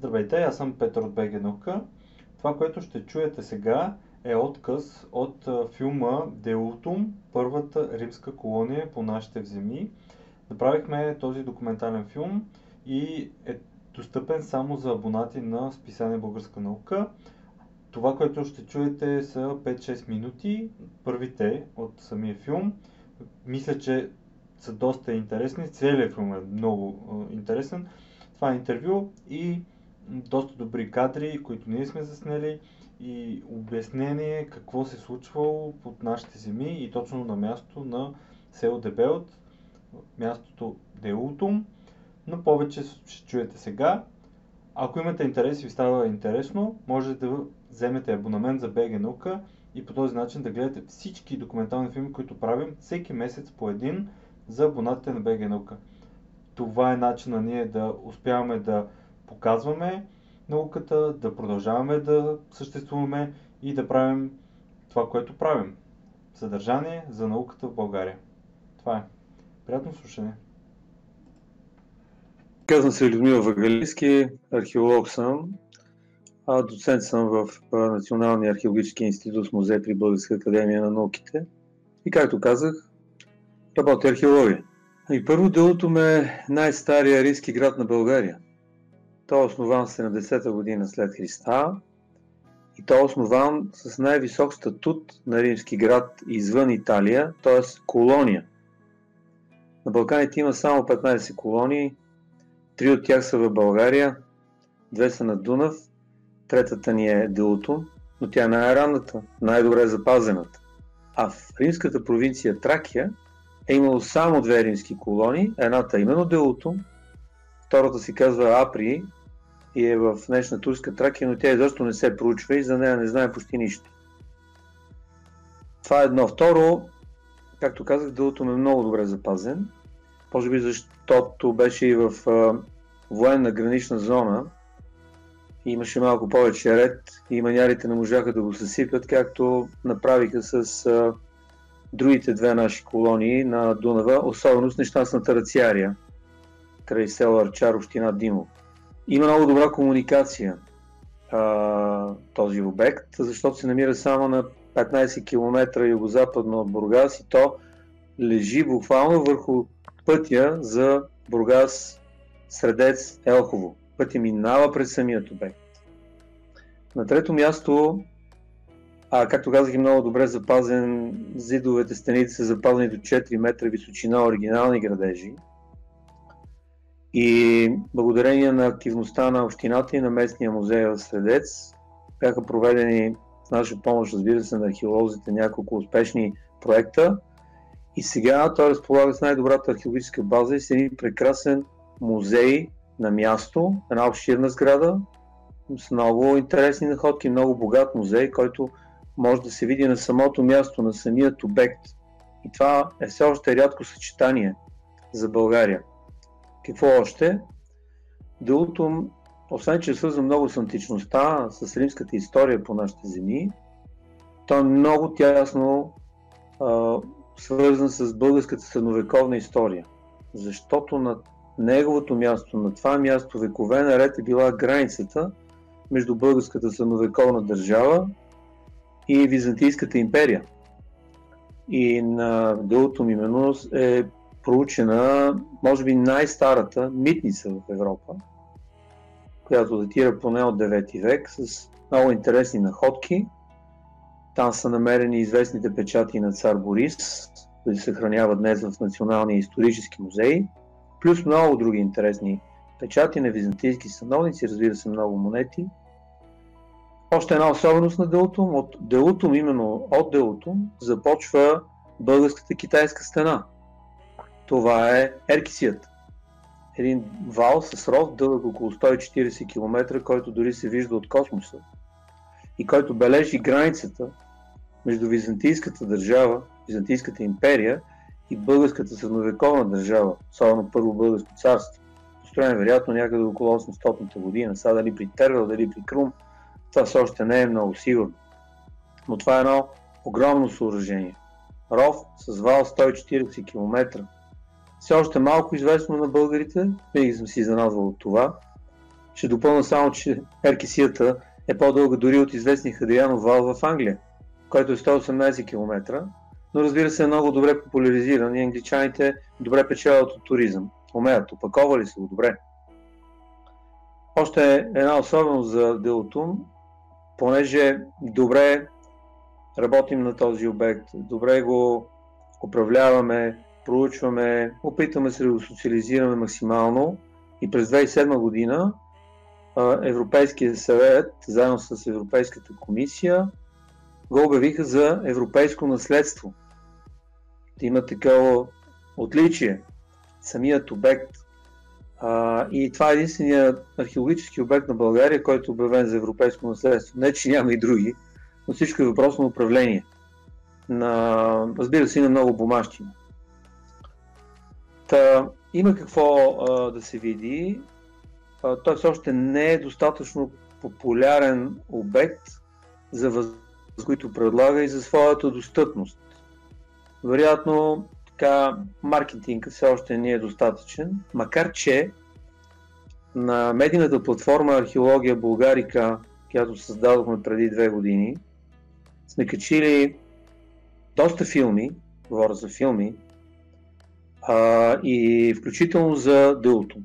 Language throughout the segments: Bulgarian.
Здравейте, аз съм Петър от БГ Наука. Това, което ще чуете сега е отказ от филма Деутум, първата римска колония по нашите земи. Направихме този документален филм и е достъпен само за абонати на списание Българска наука. Това, което ще чуете са 5-6 минути, първите от самия филм. Мисля, че са доста интересни. Целият филм е много интересен. Това е интервю и доста добри кадри, които ние сме заснели и обяснение какво се случвало под нашите земи и точно на място на село Дебелт, мястото Деутум. Но повече ще чуете сега. Ако имате интерес и ви става интересно, може да вземете абонамент за БГ Наука и по този начин да гледате всички документални филми, които правим всеки месец по един за абонатите на БГ Наука. Това е начина ние да успяваме да показваме науката, да продължаваме да съществуваме и да правим това, което правим. Съдържание за науката в България. Това е. Приятно слушане! Казвам се Людмила Вагалийски, археолог съм, а доцент съм в Националния археологически институт с музей при Българска академия на науките. И както казах, работя археология. И първо делото е най-стария риски град на България – той е основан в 70-та година след Христа и той е основан с най-висок статут на римски град извън Италия, т.е. колония. На Балканите има само 15 колонии, три от тях са в България, две са на Дунав, третата ни е Делото, но тя е най-ранната, най-добре запазената. А в римската провинция Тракия е имало само две римски колонии, едната е именно Делото, втората си казва Апри и е в днешна турска Тракия, но тя изобщо не се проучва и за нея не знае почти нищо. Това е едно. Второ, както казах, дълото е много добре запазен. Може би защото беше и в а, военна гранична зона имаше малко повече ред и манярите не можаха да го съсипят, както направиха с а, другите две наши колонии на Дунава, особено с нещастната Рациария, край села Арчар, община Димов. Има много добра комуникация а, този обект, защото се намира само на 15 км югозападно от Бургас и то лежи буквално върху пътя за Бургас Средец Елхово. Пътя минава през самият обект. На трето място, а, както казах, е много добре запазен. Зидовете стените са запазени до 4 метра височина, оригинални градежи. И благодарение на активността на общината и на местния музей в Средец бяха проведени с наша помощ, разбира се, на археолозите няколко успешни проекта. И сега той разполага с най-добрата археологическа база и с един прекрасен музей на място, една обширна сграда с много интересни находки, много богат музей, който може да се види на самото място, на самият обект. И това е все още рядко съчетание за България. Какво още? Делото, освен че е свързано много с античността, с римската история по нашите земи, то е много тясно а, свързан с българската средновековна история. Защото на неговото място, на това място векове наред е била границата между българската средновековна държава и Византийската империя. И на делото именно е проучена, може би най-старата митница в Европа, която датира поне от 9 век, с много интересни находки. Там са намерени известните печати на цар Борис, които се съхраняват днес в Националния исторически музей, плюс много други интересни печати на византийски съновници, разбира се, много монети. Още една особеност на Делутум. От Делутум, именно от Делутум, започва българската китайска стена – това е Еркисият. Един вал с ров дълъг около 140 км, който дори се вижда от космоса и който бележи границата между Византийската държава, Византийската империя и българската средновековна държава, особено първо българско царство. Построен вероятно някъде около 800 година. Сега дали при Тервел, дали при Крум, това все още не е много сигурно. Но това е едно огромно съоръжение. Ров с вал 140 км, все още малко известно на българите, винаги съм си изненадвал от това. Ще допълна само, че Еркисията е по-дълга дори от известния Хадрианов вал в Англия, който е 118 км, но разбира се е много добре популяризиран и англичаните добре печелят от туризъм. Умеят, опаковали се го добре. Още една особеност за Делотун, понеже добре работим на този обект, добре го управляваме, проучваме, опитваме се да го социализираме максимално и през 2007 година Европейския съвет, заедно с Европейската комисия, го обявиха за европейско наследство. Има такова отличие. Самият обект. А, и това е единствения археологически обект на България, който е обявен за европейско наследство. Не, че няма и други, но всичко е въпрос на управление. На, разбира се, и на много бумащина. Та, има какво а, да се види. А, той все още не е достатъчно популярен обект за въз... които предлага и за своята достъпност. Вероятно, така, маркетинга все още не е достатъчен, макар че на медийната платформа Археология Българика, която създадохме преди две години, сме качили доста филми, говоря за филми, а, и включително за дълото.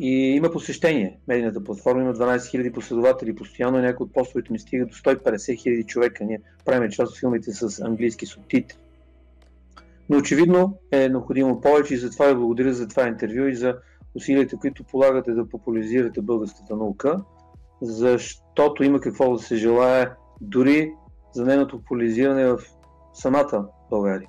И има посещение. Медийната платформа има 12 000 последователи. Постоянно някои от постовете ми стига до 150 000 човека. Ние правим част от филмите с английски субтитри. Но очевидно е необходимо повече и затова ви благодаря за това интервю и за усилията, които полагате да популяризирате българската наука, защото има какво да се желая дори за нейното популяризиране в самата България.